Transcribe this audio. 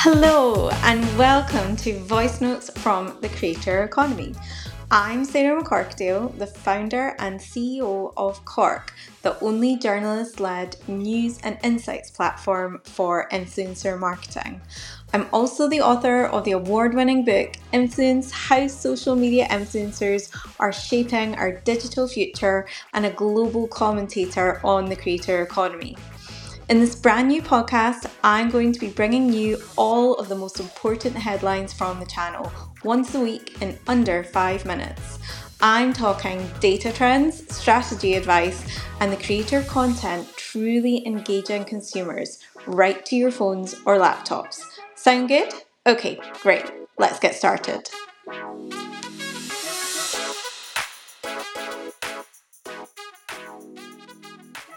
Hello, and welcome to Voice Notes from the Creator Economy. I'm Sara McCorquodale, the founder and CEO of CORQ, the only journalist led news and insights platform for influencer marketing. I'm also the author of the award winning book Influence How Social Media Influencers Are Shaping Our Digital Future and a global commentator on the creator economy. In this brand new podcast, I'm going to be bringing you all of the most important headlines from the channel once a week in under five minutes. I'm talking data trends, strategy advice, and the creator content truly engaging consumers right to your phones or laptops. Sound good? Okay, great. Let's get started.